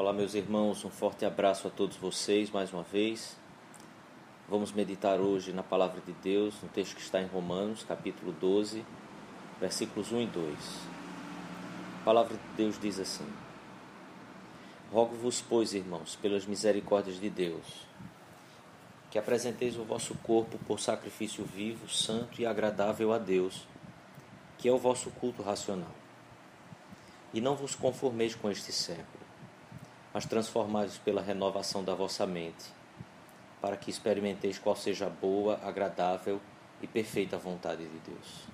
Olá, meus irmãos, um forte abraço a todos vocês mais uma vez. Vamos meditar hoje na palavra de Deus, no texto que está em Romanos, capítulo 12, versículos 1 e 2. A palavra de Deus diz assim: Rogo-vos, pois, irmãos, pelas misericórdias de Deus, que apresenteis o vosso corpo por sacrifício vivo, santo e agradável a Deus, que é o vosso culto racional. E não vos conformeis com este século, mas transformai-vos pela renovação da vossa mente, para que experimenteis qual seja a boa, agradável e perfeita vontade de Deus.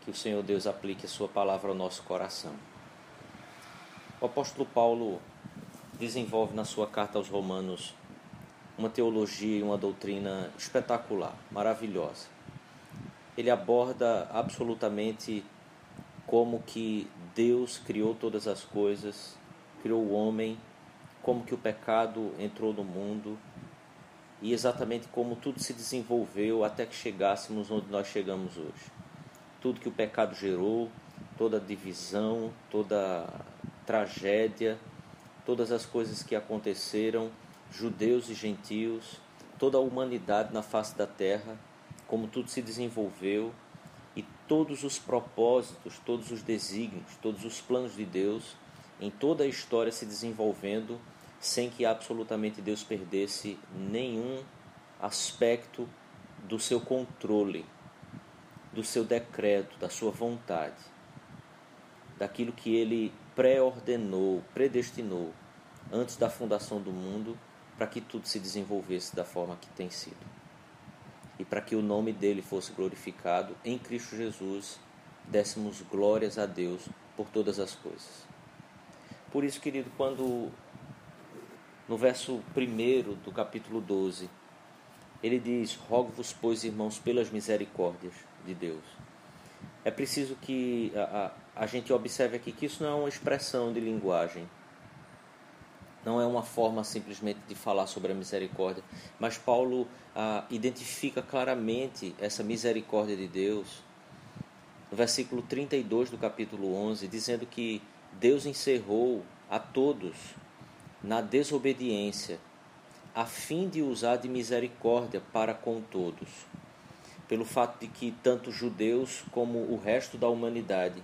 Que o Senhor Deus aplique a sua palavra ao nosso coração. O apóstolo Paulo desenvolve na sua carta aos Romanos uma teologia e uma doutrina espetacular, maravilhosa. Ele aborda absolutamente como que Deus criou todas as coisas, criou o homem, como que o pecado entrou no mundo e exatamente como tudo se desenvolveu até que chegássemos onde nós chegamos hoje. Tudo que o pecado gerou, toda divisão, toda tragédia, todas as coisas que aconteceram, judeus e gentios, toda a humanidade na face da terra, como tudo se desenvolveu e todos os propósitos, todos os desígnios, todos os planos de Deus em toda a história se desenvolvendo sem que absolutamente Deus perdesse nenhum aspecto do seu controle, do seu decreto, da sua vontade, daquilo que ele pré-ordenou, predestinou antes da fundação do mundo para que tudo se desenvolvesse da forma que tem sido e para que o nome dele fosse glorificado em Cristo Jesus, dessemos glórias a Deus por todas as coisas. Por isso, querido, quando no verso 1 do capítulo 12, ele diz: Rogo-vos, pois, irmãos, pelas misericórdias de Deus. É preciso que a, a, a gente observe aqui que isso não é uma expressão de linguagem. Não é uma forma simplesmente de falar sobre a misericórdia, mas Paulo ah, identifica claramente essa misericórdia de Deus. No versículo 32 do capítulo 11, dizendo que Deus encerrou a todos na desobediência, a fim de usar de misericórdia para com todos, pelo fato de que tanto judeus como o resto da humanidade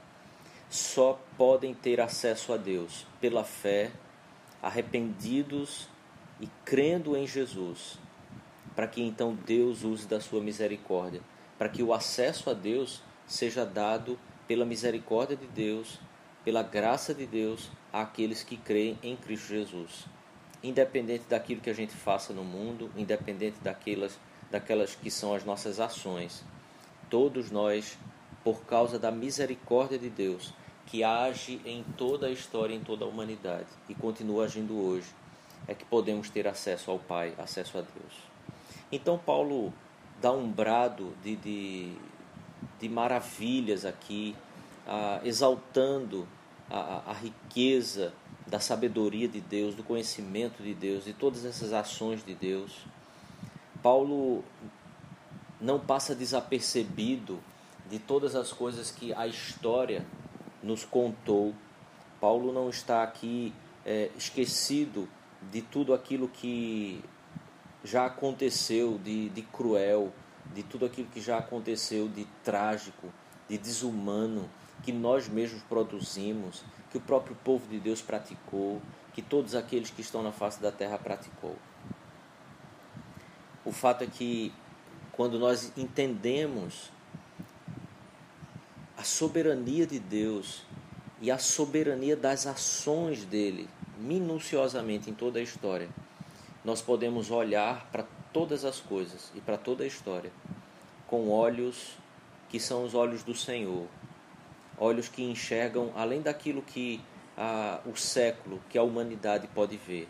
só podem ter acesso a Deus pela fé arrependidos e crendo em Jesus, para que então Deus use da sua misericórdia, para que o acesso a Deus seja dado pela misericórdia de Deus, pela graça de Deus àqueles que creem em Cristo Jesus. Independente daquilo que a gente faça no mundo, independente daquelas, daquelas que são as nossas ações, todos nós, por causa da misericórdia de Deus, que age em toda a história, em toda a humanidade e continua agindo hoje, é que podemos ter acesso ao Pai, acesso a Deus. Então, Paulo dá um brado de, de, de maravilhas aqui, ah, exaltando a, a riqueza da sabedoria de Deus, do conhecimento de Deus, de todas essas ações de Deus. Paulo não passa desapercebido de todas as coisas que a história nos contou. Paulo não está aqui é, esquecido de tudo aquilo que já aconteceu de, de cruel, de tudo aquilo que já aconteceu de trágico, de desumano, que nós mesmos produzimos, que o próprio povo de Deus praticou, que todos aqueles que estão na face da terra praticou. O fato é que quando nós entendemos a soberania de Deus e a soberania das ações dele, minuciosamente em toda a história, nós podemos olhar para todas as coisas e para toda a história com olhos que são os olhos do Senhor, olhos que enxergam além daquilo que o século, que a humanidade pode ver,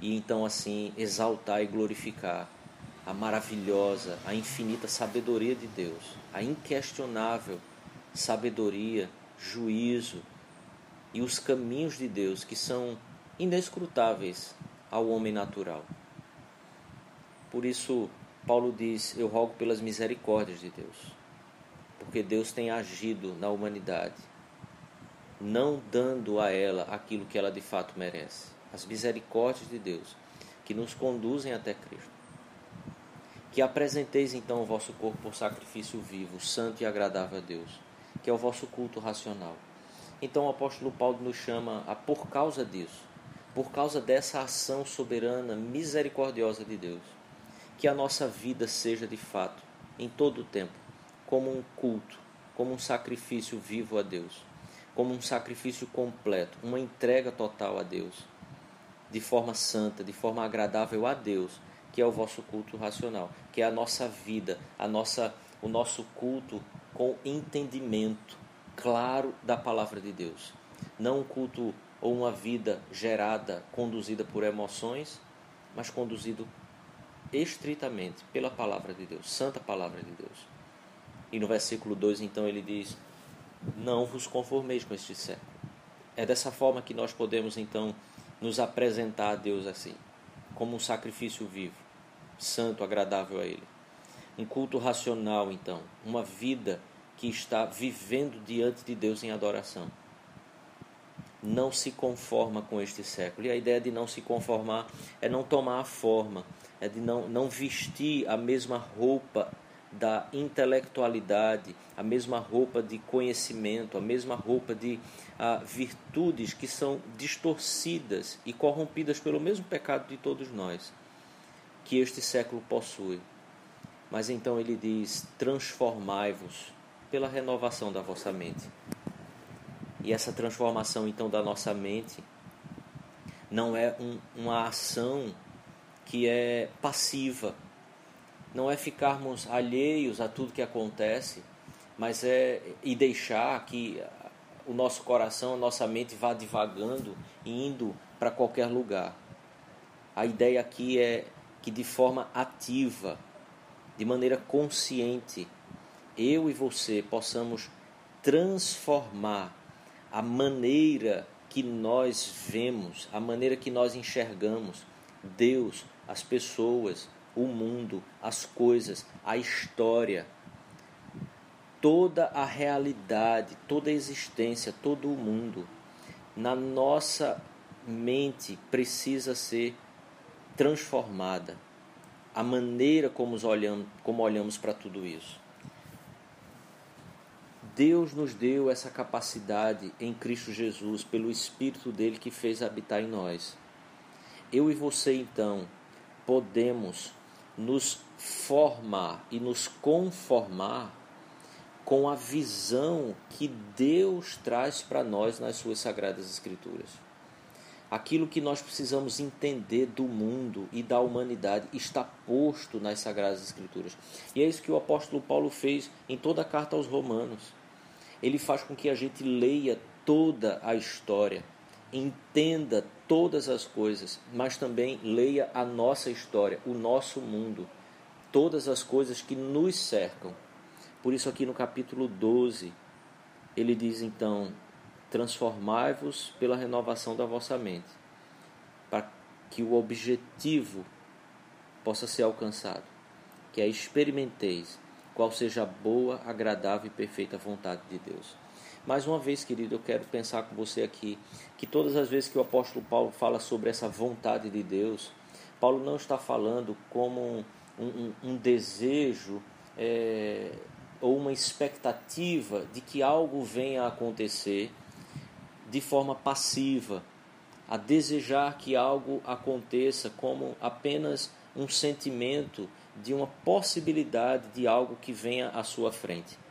e então assim exaltar e glorificar a maravilhosa, a infinita sabedoria de Deus, a inquestionável sabedoria, juízo e os caminhos de Deus que são inescrutáveis ao homem natural. Por isso, Paulo diz: Eu rogo pelas misericórdias de Deus, porque Deus tem agido na humanidade, não dando a ela aquilo que ela de fato merece. As misericórdias de Deus que nos conduzem até Cristo. Que apresenteis então o vosso corpo por sacrifício vivo, santo e agradável a Deus, que é o vosso culto racional. Então o apóstolo Paulo nos chama a, por causa disso, por causa dessa ação soberana, misericordiosa de Deus, que a nossa vida seja de fato, em todo o tempo, como um culto, como um sacrifício vivo a Deus, como um sacrifício completo, uma entrega total a Deus, de forma santa, de forma agradável a Deus, que é o vosso culto racional, que é a nossa vida, a nossa, o nosso culto com entendimento claro da palavra de Deus. Não um culto ou uma vida gerada, conduzida por emoções, mas conduzido estritamente pela palavra de Deus, santa palavra de Deus. E no versículo 2, então, ele diz: Não vos conformeis com este século. É dessa forma que nós podemos, então, nos apresentar a Deus assim, como um sacrifício vivo, santo, agradável a Ele. Um culto racional, então, uma vida que está vivendo diante de Deus em adoração não se conforma com este século. E a ideia de não se conformar é não tomar a forma, é de não, não vestir a mesma roupa da intelectualidade, a mesma roupa de conhecimento, a mesma roupa de ah, virtudes que são distorcidas e corrompidas pelo mesmo pecado de todos nós, que este século possui. Mas então ele diz: transformai-vos pela renovação da vossa mente. E essa transformação então da nossa mente não é um, uma ação que é passiva, não é ficarmos alheios a tudo que acontece, mas é e deixar que o nosso coração, a nossa mente vá divagando, indo para qualquer lugar. A ideia aqui é que de forma ativa, de maneira consciente, eu e você possamos transformar a maneira que nós vemos, a maneira que nós enxergamos Deus, as pessoas, o mundo, as coisas, a história, toda a realidade, toda a existência, todo o mundo, na nossa mente precisa ser transformada. A maneira como olhamos, como olhamos para tudo isso. Deus nos deu essa capacidade em Cristo Jesus, pelo Espírito dele que fez habitar em nós. Eu e você, então, podemos nos formar e nos conformar com a visão que Deus traz para nós nas Suas Sagradas Escrituras. Aquilo que nós precisamos entender do mundo e da humanidade está posto nas Sagradas Escrituras. E é isso que o apóstolo Paulo fez em toda a carta aos Romanos ele faz com que a gente leia toda a história, entenda todas as coisas, mas também leia a nossa história, o nosso mundo, todas as coisas que nos cercam. Por isso, aqui no capítulo 12, ele diz então: transformai-vos pela renovação da vossa mente, para que o objetivo possa ser alcançado, que é experimenteis qual seja a boa, agradável e perfeita vontade de Deus. Mais uma vez, querido, eu quero pensar com você aqui que todas as vezes que o apóstolo Paulo fala sobre essa vontade de Deus, Paulo não está falando como um, um, um desejo é, ou uma expectativa de que algo venha a acontecer de forma passiva, a desejar que algo aconteça como apenas um sentimento de uma possibilidade de algo que venha à sua frente.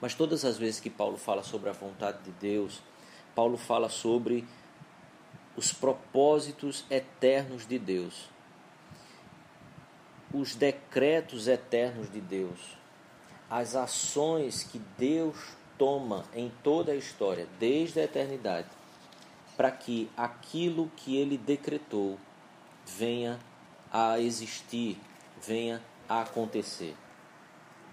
Mas todas as vezes que Paulo fala sobre a vontade de Deus, Paulo fala sobre os propósitos eternos de Deus, os decretos eternos de Deus, as ações que Deus toma em toda a história, desde a eternidade, para que aquilo que ele decretou venha a existir, venha a acontecer.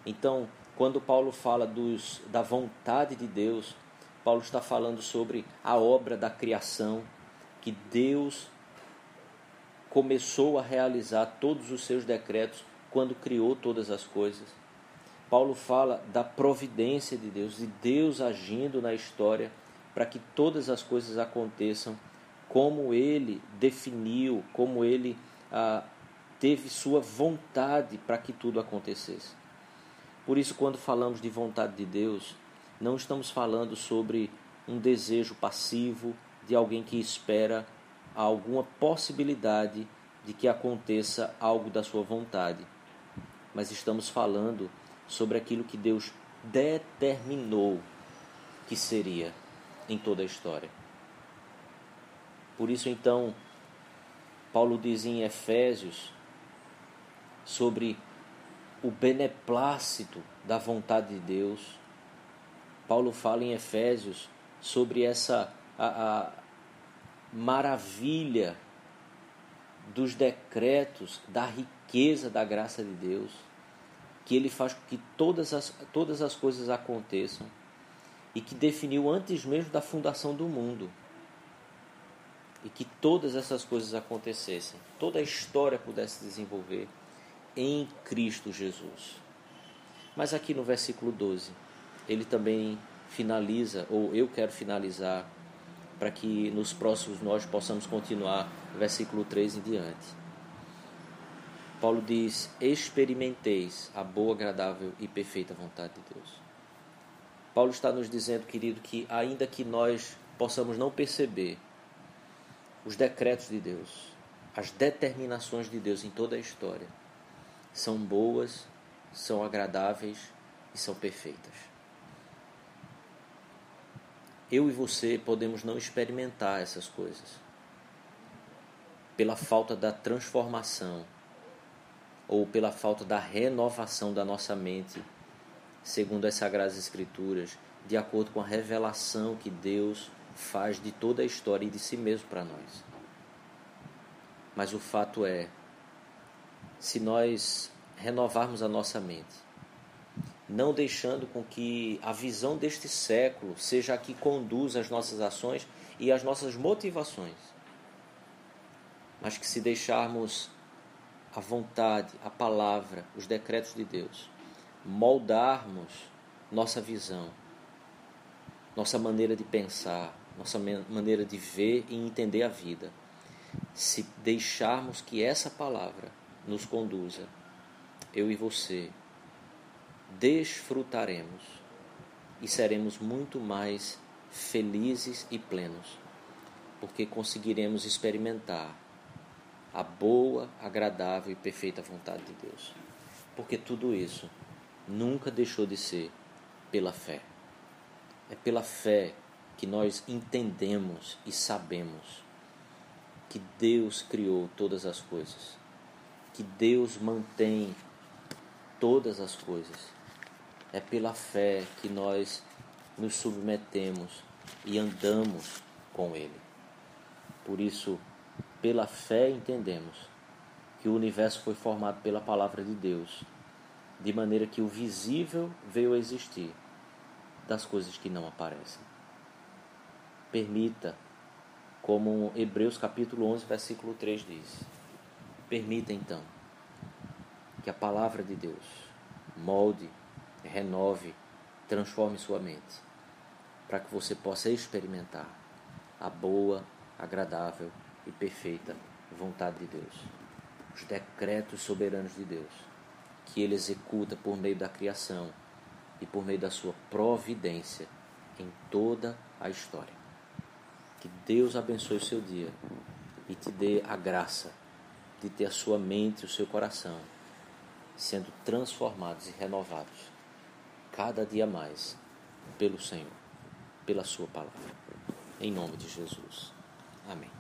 Então, quando Paulo fala dos, da vontade de Deus, Paulo está falando sobre a obra da criação, que Deus começou a realizar todos os seus decretos quando criou todas as coisas. Paulo fala da providência de Deus, de Deus agindo na história para que todas as coisas aconteçam como ele definiu, como ele ah, teve sua vontade para que tudo acontecesse. Por isso, quando falamos de vontade de Deus, não estamos falando sobre um desejo passivo de alguém que espera alguma possibilidade de que aconteça algo da sua vontade, mas estamos falando sobre aquilo que Deus determinou que seria em toda a história. Por isso, então, Paulo diz em Efésios sobre o beneplácito da vontade de Deus. Paulo fala em Efésios sobre essa a, a maravilha dos decretos, da riqueza da graça de Deus, que ele faz com que todas as, todas as coisas aconteçam e que definiu antes mesmo da fundação do mundo. E que todas essas coisas acontecessem, toda a história pudesse desenvolver em Cristo Jesus. Mas aqui no versículo 12, ele também finaliza, ou eu quero finalizar, para que nos próximos nós possamos continuar, versículo 3 em diante. Paulo diz: Experimenteis a boa, agradável e perfeita vontade de Deus. Paulo está nos dizendo, querido, que ainda que nós possamos não perceber os decretos de Deus, as determinações de Deus em toda a história, são boas, são agradáveis e são perfeitas. Eu e você podemos não experimentar essas coisas pela falta da transformação ou pela falta da renovação da nossa mente, segundo as Sagradas Escrituras, de acordo com a revelação que Deus faz de toda a história e de si mesmo para nós. Mas o fato é se nós renovarmos a nossa mente, não deixando com que a visão deste século seja a que conduz as nossas ações e as nossas motivações, mas que se deixarmos a vontade, a palavra, os decretos de Deus, moldarmos nossa visão, nossa maneira de pensar, nossa maneira de ver e entender a vida, se deixarmos que essa palavra nos conduza, eu e você desfrutaremos e seremos muito mais felizes e plenos, porque conseguiremos experimentar a boa, agradável e perfeita vontade de Deus. Porque tudo isso nunca deixou de ser pela fé. É pela fé que nós entendemos e sabemos que Deus criou todas as coisas que Deus mantém todas as coisas. É pela fé que nós nos submetemos e andamos com Ele. Por isso, pela fé entendemos que o universo foi formado pela palavra de Deus, de maneira que o visível veio a existir das coisas que não aparecem. Permita, como Hebreus capítulo 11, versículo 3 diz, Permita então que a palavra de Deus molde, renove, transforme sua mente, para que você possa experimentar a boa, agradável e perfeita vontade de Deus, os decretos soberanos de Deus, que Ele executa por meio da criação e por meio da sua providência em toda a história. Que Deus abençoe o seu dia e te dê a graça de ter a sua mente e o seu coração sendo transformados e renovados cada dia mais pelo Senhor, pela Sua palavra. Em nome de Jesus. Amém.